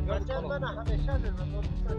两千多的还没下载呢都